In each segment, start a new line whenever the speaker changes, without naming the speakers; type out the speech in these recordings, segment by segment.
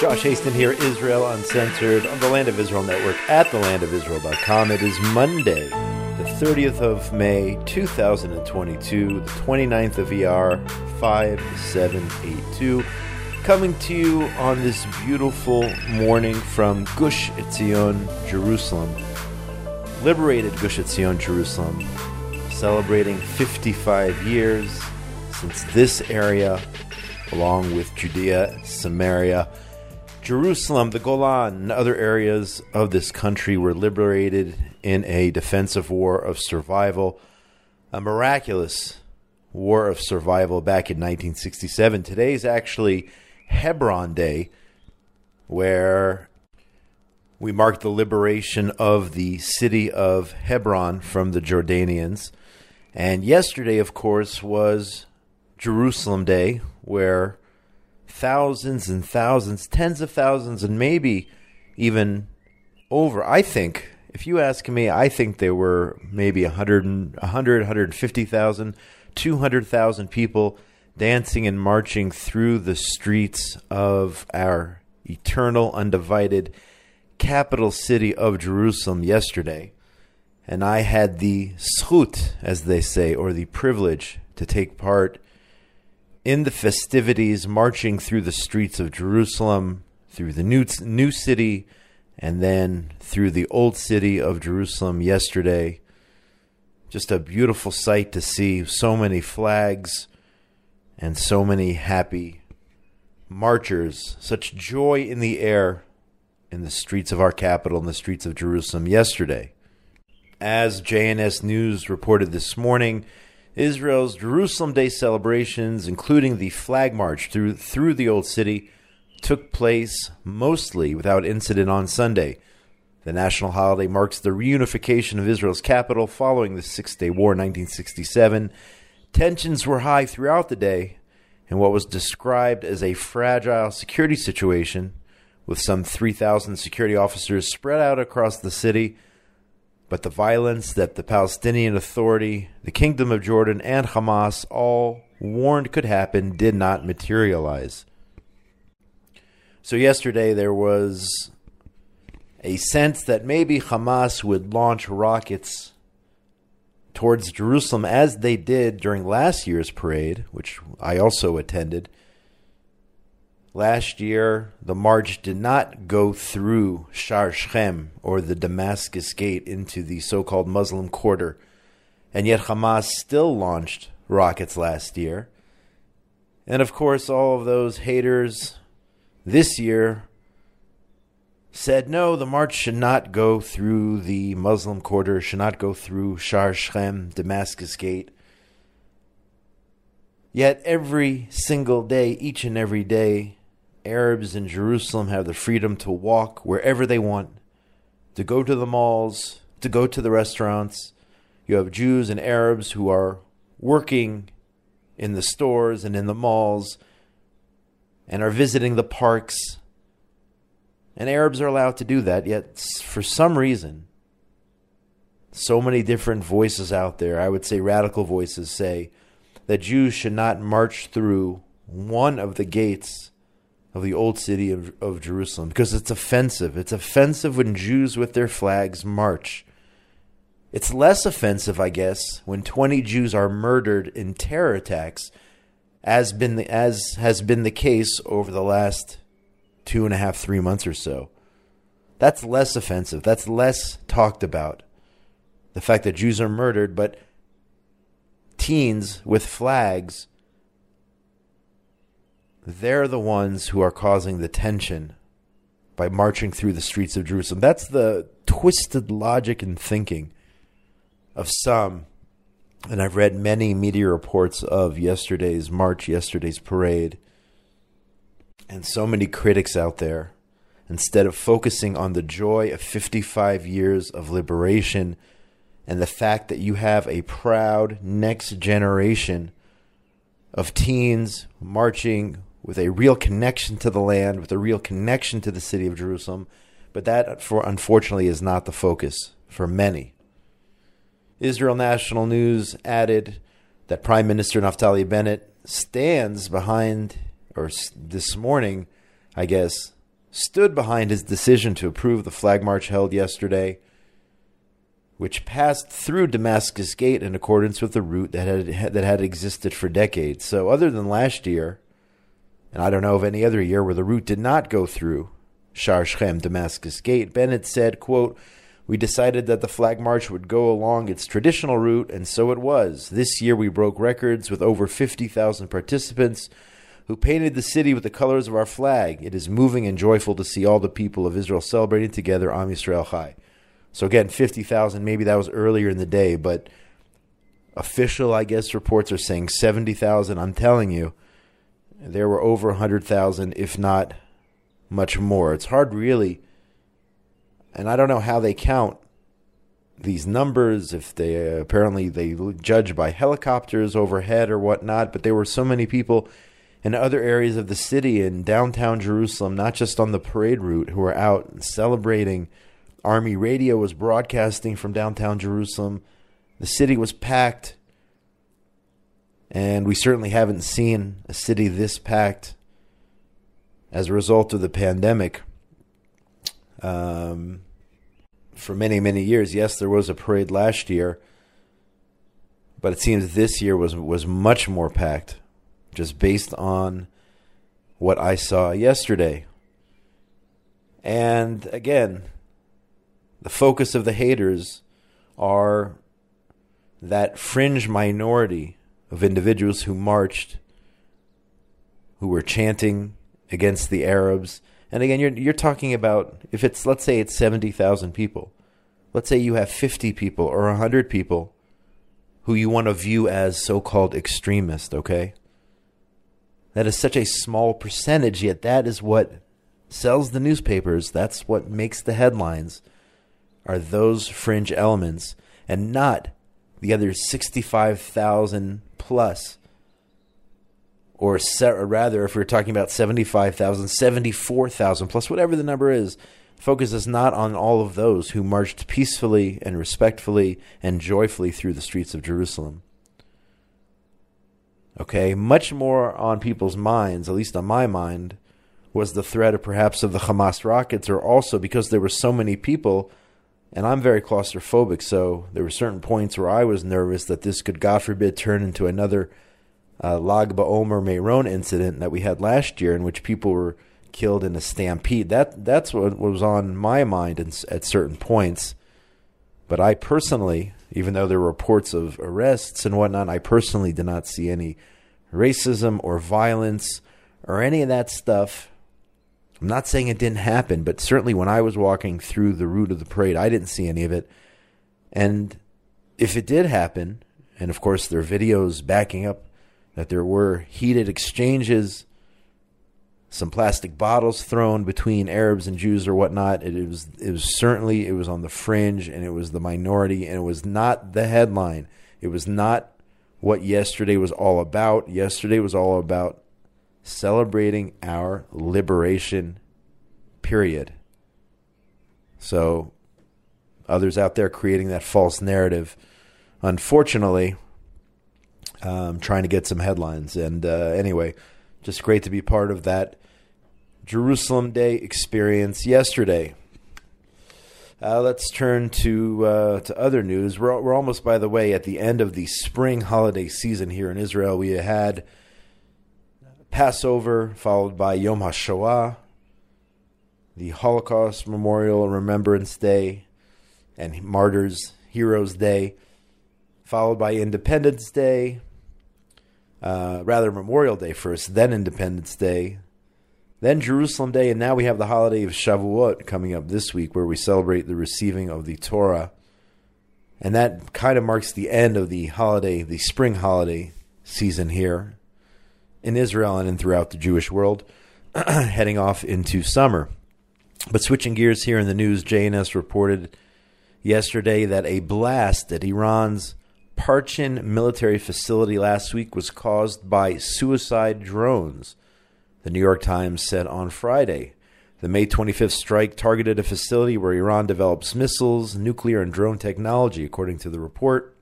Josh Hasten here, Israel Uncensored, on the Land of Israel Network at thelandofisrael.com. It is Monday, the 30th of May, 2022, the 29th of ER 5782. Coming to you on this beautiful morning from Gush Etzion, Jerusalem. Liberated Gush Etzion, Jerusalem, celebrating 55 years since this area, along with Judea, Samaria, Jerusalem, the Golan, and other areas of this country were liberated in a defensive war of survival, a miraculous war of survival back in 1967. Today is actually Hebron Day, where we mark the liberation of the city of Hebron from the Jordanians. And yesterday, of course, was Jerusalem Day, where thousands and thousands, tens of thousands, and maybe even over. I think, if you ask me, I think there were maybe 100, 100 150,000, 200,000 people dancing and marching through the streets of our eternal, undivided capital city of Jerusalem yesterday. And I had the schut, as they say, or the privilege to take part in the festivities, marching through the streets of Jerusalem, through the new, new city, and then through the old city of Jerusalem yesterday. Just a beautiful sight to see so many flags and so many happy marchers, such joy in the air in the streets of our capital, in the streets of Jerusalem yesterday. As JNS News reported this morning, Israel's Jerusalem Day celebrations, including the flag march through, through the Old City, took place mostly without incident on Sunday. The national holiday marks the reunification of Israel's capital following the Six Day War in 1967. Tensions were high throughout the day in what was described as a fragile security situation, with some 3,000 security officers spread out across the city but the violence that the Palestinian Authority, the Kingdom of Jordan, and Hamas all warned could happen did not materialize. So, yesterday there was a sense that maybe Hamas would launch rockets towards Jerusalem as they did during last year's parade, which I also attended. Last year, the march did not go through Shar Shechem or the Damascus Gate into the so called Muslim quarter, and yet Hamas still launched rockets last year. And of course, all of those haters this year said no, the march should not go through the Muslim quarter, should not go through Shar Shechem, Damascus Gate. Yet every single day, each and every day, Arabs in Jerusalem have the freedom to walk wherever they want, to go to the malls, to go to the restaurants. You have Jews and Arabs who are working in the stores and in the malls and are visiting the parks. And Arabs are allowed to do that, yet for some reason, so many different voices out there, I would say radical voices, say that Jews should not march through one of the gates of the old city of, of Jerusalem because it's offensive. It's offensive when Jews with their flags march. It's less offensive, I guess, when 20 Jews are murdered in terror attacks, as been the, as has been the case over the last two and a half, three months or so. That's less offensive. That's less talked about. The fact that Jews are murdered, but teens with flags they're the ones who are causing the tension by marching through the streets of Jerusalem. That's the twisted logic and thinking of some. And I've read many media reports of yesterday's march, yesterday's parade, and so many critics out there. Instead of focusing on the joy of 55 years of liberation and the fact that you have a proud next generation of teens marching with a real connection to the land, with a real connection to the city of Jerusalem. But that, for unfortunately, is not the focus for many. Israel National News added that Prime Minister Naftali Bennett stands behind, or this morning, I guess, stood behind his decision to approve the flag march held yesterday, which passed through Damascus Gate in accordance with the route that had that had existed for decades. So, other than last year, and I don't know of any other year where the route did not go through Shar Shechem, Damascus Gate, Bennett said, quote, we decided that the flag march would go along its traditional route, and so it was. This year we broke records with over 50,000 participants who painted the city with the colors of our flag. It is moving and joyful to see all the people of Israel celebrating together Am Yisrael Chai. So again, 50,000, maybe that was earlier in the day, but official, I guess, reports are saying 70,000. I'm telling you, there were over 100,000, if not much more. It's hard, really and I don't know how they count these numbers if they uh, apparently they judge by helicopters overhead or whatnot but there were so many people in other areas of the city in downtown Jerusalem not just on the parade route who were out celebrating. Army radio was broadcasting from downtown Jerusalem. The city was packed and we certainly haven't seen a city this packed as a result of the pandemic um, for many, many years. Yes, there was a parade last year, but it seems this year was was much more packed, just based on what I saw yesterday. And again, the focus of the haters are that fringe minority of individuals who marched, who were chanting against the Arabs and again, you're you're talking about if it's let's say it's seventy thousand people, let's say you have fifty people or hundred people who you want to view as so-called extremist. Okay, that is such a small percentage, yet that is what sells the newspapers. That's what makes the headlines. Are those fringe elements and not the other sixty-five thousand plus or, se- or rather, if we're talking about 75,000, 74,000 plus whatever the number is, focuses not on all of those who marched peacefully and respectfully and joyfully through the streets of Jerusalem. Okay, much more on people's minds, at least on my mind, was the threat of perhaps of the Hamas rockets, or also because there were so many people, and I'm very claustrophobic, so there were certain points where I was nervous that this could, God forbid, turn into another uh, Lag BaOmer Meron incident that we had last year, in which people were killed in a stampede. That that's what was on my mind in, at certain points. But I personally, even though there were reports of arrests and whatnot, I personally did not see any racism or violence or any of that stuff. I'm not saying it didn't happen, but certainly when I was walking through the route of the parade, I didn't see any of it. And if it did happen, and of course there are videos backing up that there were heated exchanges, some plastic bottles thrown between Arabs and Jews or whatnot. It, it was it was certainly it was on the fringe and it was the minority and it was not the headline. It was not what yesterday was all about. Yesterday was all about celebrating our liberation period. So others out there creating that false narrative unfortunately um, trying to get some headlines. And uh, anyway, just great to be part of that Jerusalem Day experience yesterday. Uh, let's turn to uh, to other news. We're we're almost, by the way, at the end of the spring holiday season here in Israel. We had Passover, followed by Yom HaShoah, the Holocaust Memorial Remembrance Day, and Martyrs Heroes Day, followed by Independence Day, uh, rather Memorial Day first, then Independence Day, then Jerusalem Day, and now we have the holiday of Shavuot coming up this week, where we celebrate the receiving of the Torah, and that kind of marks the end of the holiday, the spring holiday season here in Israel and throughout the Jewish world, heading off into summer. But switching gears here in the news, JNS reported yesterday that a blast at Iran's Parchin military facility last week was caused by suicide drones, the New York Times said on Friday. The May 25th strike targeted a facility where Iran develops missiles, nuclear, and drone technology, according to the report,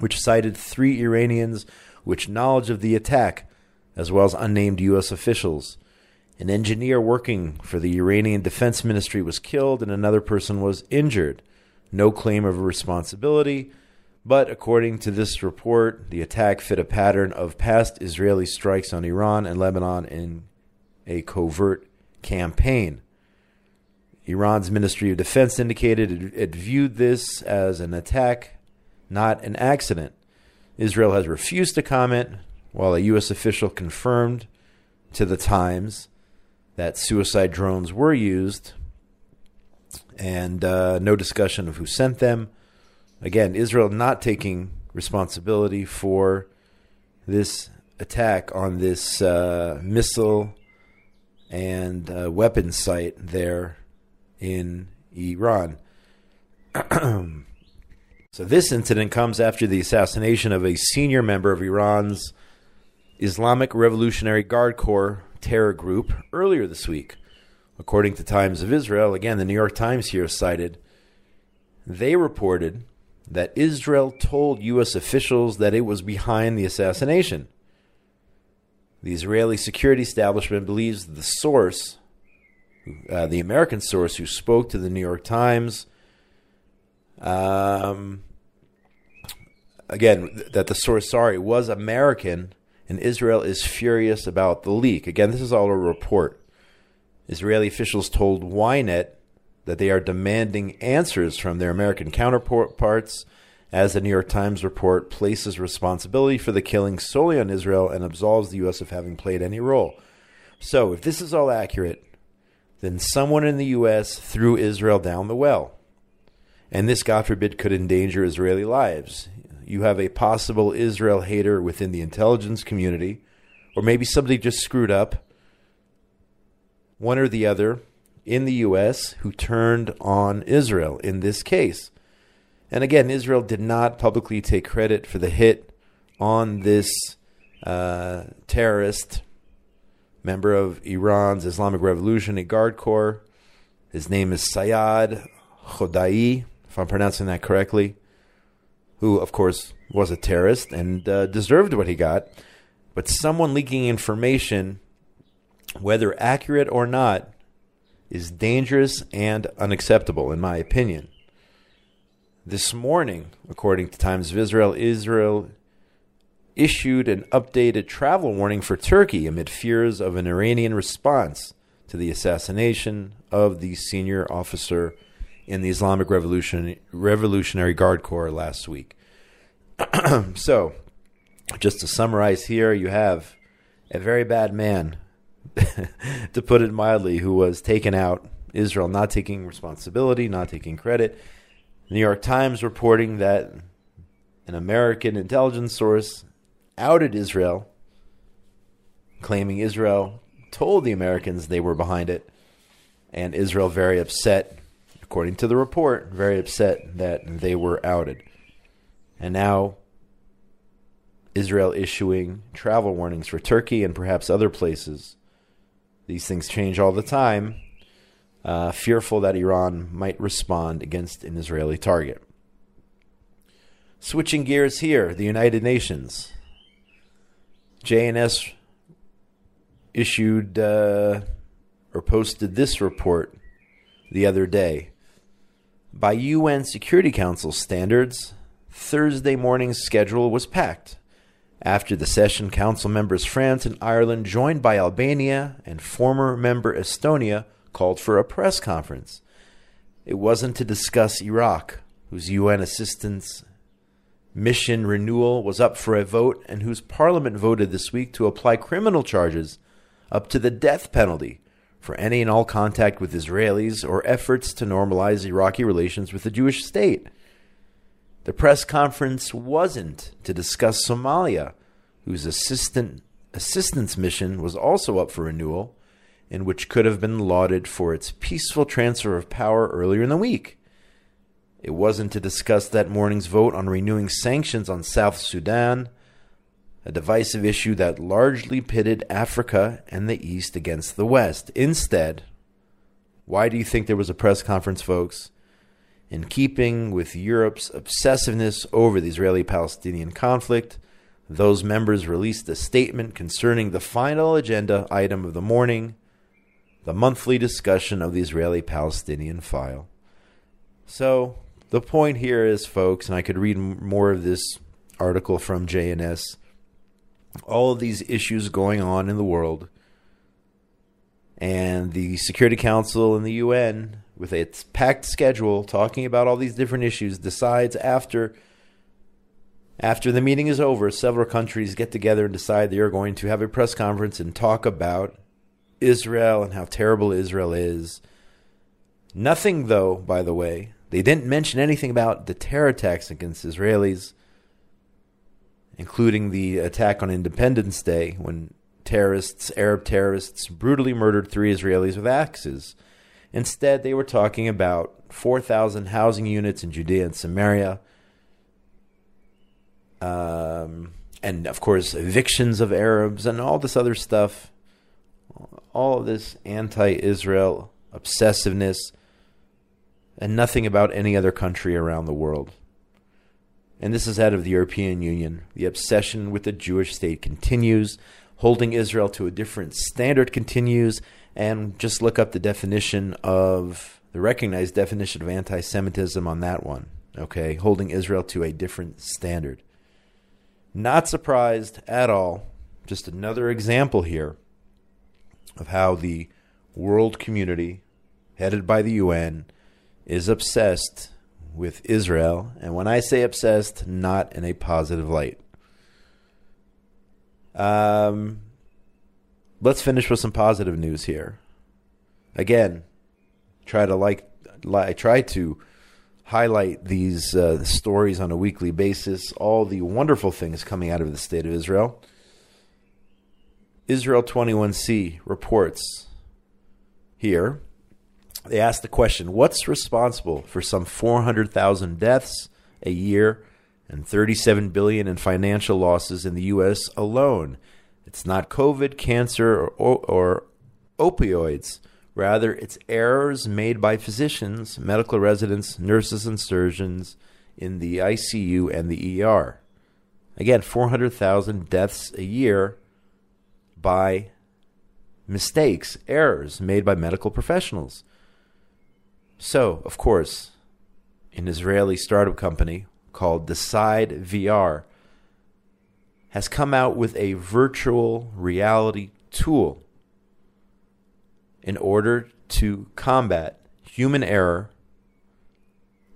which cited three Iranians with knowledge of the attack, as well as unnamed U.S. officials. An engineer working for the Iranian Defense Ministry was killed and another person was injured. No claim of responsibility, but according to this report, the attack fit a pattern of past Israeli strikes on Iran and Lebanon in a covert campaign. Iran's Ministry of Defense indicated it, viewed this as an attack, not an accident. Israel has refused to comment, while a U.S. official confirmed to the Times that suicide drones were used, and uh, no discussion of who sent them. Again, Israel not taking responsibility for this attack on this uh, missile and uh, weapons site there in Iran. so, this incident comes after the assassination of a senior member of Iran's Islamic Revolutionary Guard Corps terror group earlier this week. According to Times of Israel, again, the New York Times here cited, they reported that Israel told U.S. officials that it was behind the assassination. The Israeli security establishment believes the source, uh, the American source who spoke to the New York Times, um, again, that the source, sorry, was American and Israel is furious about the leak. Again, this is all a report. Israeli officials told Ynet that they are demanding answers from their American counterparts as the New York Times report places responsibility for the killing solely on Israel and absolves the U.S. of having played any role. So, if this is all accurate, then someone in the U.S. threw Israel down the well. And this, God forbid, could endanger Israeli lives you have a possible Israel hater within the intelligence community, or maybe somebody just screwed up, one or the other, in the U.S. who turned on Israel in this case. And again, Israel did not publicly take credit for the hit on this uh, terrorist member of Iran's Islamic Revolutionary Guard Corps. His name is Sayad Khodai, if I'm pronouncing that correctly who, of course, was a terrorist and uh, deserved what he got. But someone leaking information, whether accurate or not, is dangerous and unacceptable, in my opinion. This morning, according to Times of Israel, Israel issued an updated travel warning for Turkey amid fears of an Iranian response to the assassination of the senior officer in the Islamic Revolution, Revolutionary Guard Corps last week. so, just to summarize here, you have a very bad man, to put it mildly, who was taken out. Israel not taking responsibility, not taking credit. New York Times reporting that an American intelligence source outed Israel, claiming Israel told the Americans they were behind it, and Israel very upset according to the report, very upset that they were outed. And now Israel issuing travel warnings for Turkey and perhaps other places. These things change all the time, uh, fearful that Iran might respond against an Israeli target. Switching gears here, the United Nations. JNS issued uh, or posted this report the other day. By UN Security Council standards, Thursday morning's schedule was packed. After the session, Council members France and Ireland, joined by Albania and former member Estonia, called for a press conference. It wasn't to discuss Iraq, whose UN assistance mission renewal was up for a vote and whose parliament voted this week to apply criminal charges up to the death penalty for any and all contact with Israelis or efforts to normalize Iraqi relations with the Jewish state. The press conference wasn't to discuss Somalia, whose assistant, assistance mission was also up for renewal, and which could have been lauded for its peaceful transfer of power earlier in the week. It wasn't to discuss that morning's vote on renewing sanctions on South Sudan a divisive issue that largely pitted Africa and the East against the West. Instead, why do you think there was a press conference, folks? In keeping with Europe's obsessiveness over the Israeli Palestinian conflict, those members released a statement concerning the final agenda item of the morning the monthly discussion of the Israeli Palestinian file. So, the point here is, folks, and I could read more of this article from JNS, all of these issues going on in the world, and the Security Council and the UN, with its packed schedule, talking about all these different issues, decides after. After the meeting is over, several countries get together and decide they are going to have a press conference and talk about Israel and how terrible Israel is. Nothing, though, by the way, they didn't mention anything about the terror attacks against Israelis, including the attack on Independence Day when terrorists, Arab terrorists, brutally murdered three Israelis with axes. Instead, they were talking about 4,000 housing units in Judea and Samaria. Um, and of course, evictions of Arabs and all this other stuff. All of this anti Israel obsessiveness and nothing about any other country around the world. And this is out of the European Union. The obsession with the Jewish state continues, holding Israel to a different standard continues, and just look up the definition of the recognized definition of anti Semitism on that one. Okay, holding Israel to a different standard. Not surprised at all. Just another example here of how the world community, headed by the UN, is obsessed with Israel, and when I say obsessed, not in a positive light. Um, let's finish with some positive news here. Again, try to like, I try to highlight these uh, stories on a weekly basis, all the wonderful things coming out of the state of Israel. Israel 21C reports here they asked the question what's responsible for some 400,000 deaths a year and 37 billion in financial losses in the US alone? It's not COVID, cancer, or, or opioids. Rather, it's errors made by physicians, medical residents, nurses, and surgeons in the ICU and the ER. Again, 400,000 deaths a year by mistakes, errors made by medical professionals. So, of course, an Israeli startup company called Decide VR has come out with a virtual reality tool in order to combat human error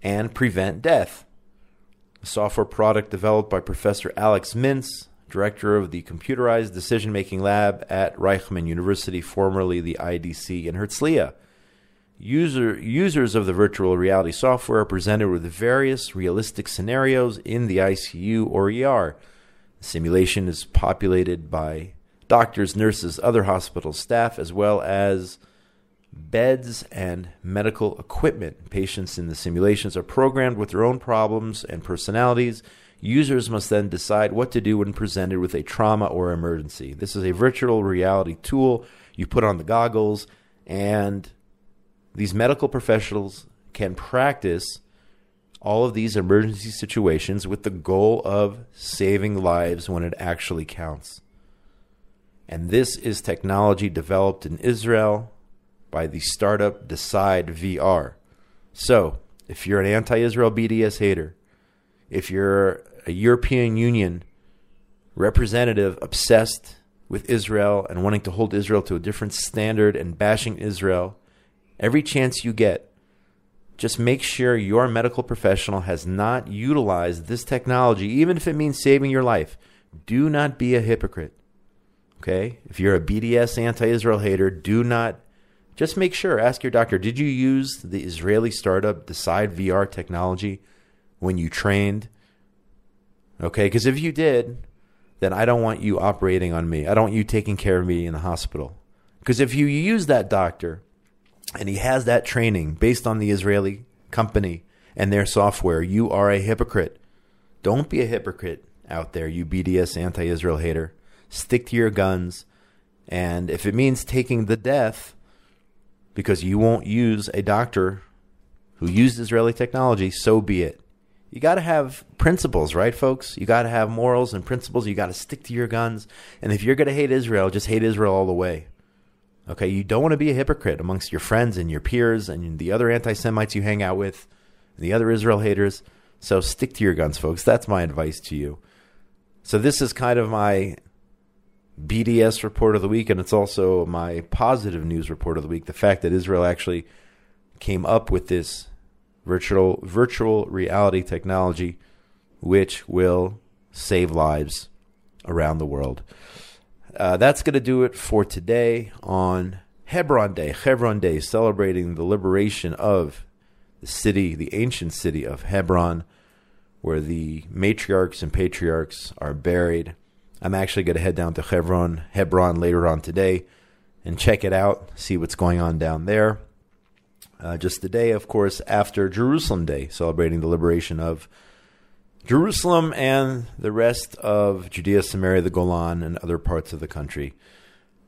and prevent death. A software product developed by Professor Alex Mintz, director of the Computerized Decision Making Lab at Reichman University, formerly the IDC in Herzliya. User, users of the virtual reality software are presented with various realistic scenarios in the ICU or ER. The simulation is populated by doctors, nurses, other hospital staff, as well as beds and medical equipment. Patients in the simulations are programmed with their own problems and personalities. Users must then decide what to do when presented with a trauma or emergency. This is a virtual reality tool. You put on the goggles and these medical professionals can practice all of these emergency situations with the goal of saving lives when it actually counts. And this is technology developed in Israel by the startup Decide VR. So, if you're an anti Israel BDS hater, if you're a European Union representative obsessed with Israel and wanting to hold Israel to a different standard and bashing Israel, every chance you get, just make sure your medical professional has not utilized this technology, even if it means saving your life. Do not be a hypocrite. Okay? If you're a BDS anti Israel hater, do not. Just make sure, ask your doctor, did you use the Israeli startup Decide VR technology when you trained? Okay? Because if you did, then I don't want you operating on me. I don't want you taking care of me in the hospital. Because if you use that doctor, and he has that training based on the Israeli company and their software, you are a hypocrite. Don't be a hypocrite out there, you BDS anti Israel hater. Stick to your guns. And if it means taking the death because you won't use a doctor who used Israeli technology, so be it. You got to have principles, right, folks? You got to have morals and principles. You got to stick to your guns. And if you're going to hate Israel, just hate Israel all the way. Okay, you don't want to be a hypocrite amongst your friends and your peers and the other anti Semites you hang out with, the other Israel haters. So stick to your guns, folks. That's my advice to you. So this is kind of my BDS report of the week, and it's also my positive news report of the week. The fact that Israel actually came up with this virtual virtual reality technology, which will save lives around the world. Uh, that's going to do it for today on Hebron Day. Hebron Day, celebrating the liberation of the city, the ancient city of Hebron, where the matriarchs and patriarchs are buried. I'm actually going to head down to Hebron, Hebron later on today, and check it out, see what's going on down there. Uh, just the day, of course, after Jerusalem Day, celebrating the liberation of Jerusalem and the rest of Judea, Samaria, the Golan, and other parts of the country.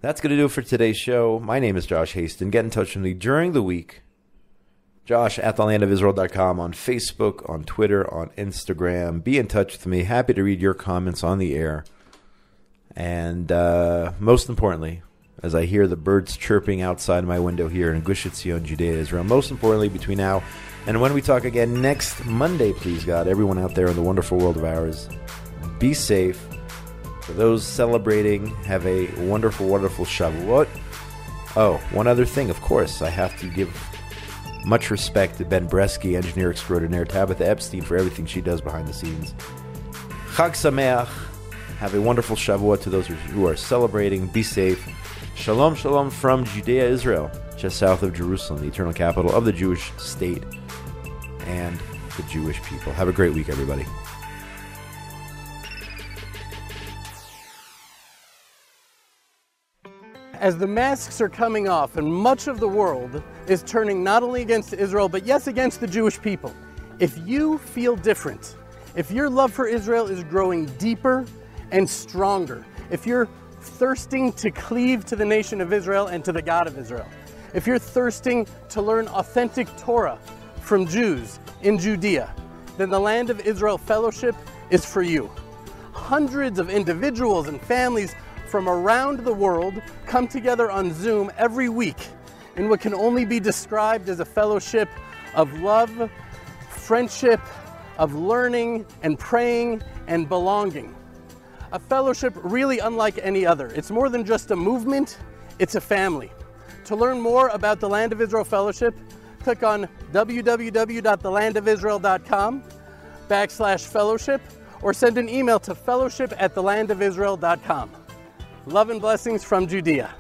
That's going to do it for today's show. My name is Josh Hasten. Get in touch with me during the week. Josh at thelandofisrael.com on Facebook, on Twitter, on Instagram. Be in touch with me. Happy to read your comments on the air. And uh, most importantly, as I hear the birds chirping outside my window here in Gush Etzion, Judea, Israel, most importantly, between now and when we talk again next Monday, please God, everyone out there in the wonderful world of ours, be safe. For those celebrating, have a wonderful, wonderful Shavuot. Oh, one other thing, of course, I have to give much respect to Ben Bresky, engineer extraordinaire, Tabitha Epstein for everything she does behind the scenes. Chag Sameach. Have a wonderful Shavuot to those who are celebrating. Be safe. Shalom, shalom from Judea, Israel, just south of Jerusalem, the eternal capital of the Jewish state and the Jewish people. Have a great week, everybody.
As the masks are coming off and much of the world is turning not only against Israel, but yes, against the Jewish people, if you feel different, if your love for Israel is growing deeper and stronger, if you're thirsting to cleave to the nation of Israel and to the God of Israel, if you're thirsting to learn authentic Torah from Jews in Judea, then the Land of Israel Fellowship is for you. Hundreds of individuals and families from around the world come together on Zoom every week in what can only be described as a fellowship of love, friendship, of learning and praying and belonging. A fellowship really unlike any other. It's more than just a movement, it's a family. To learn more about the Land of Israel Fellowship, click on www.thelandofisrael.com backslash fellowship or send an email to fellowship at thelandofisrael.com. Love and blessings from Judea.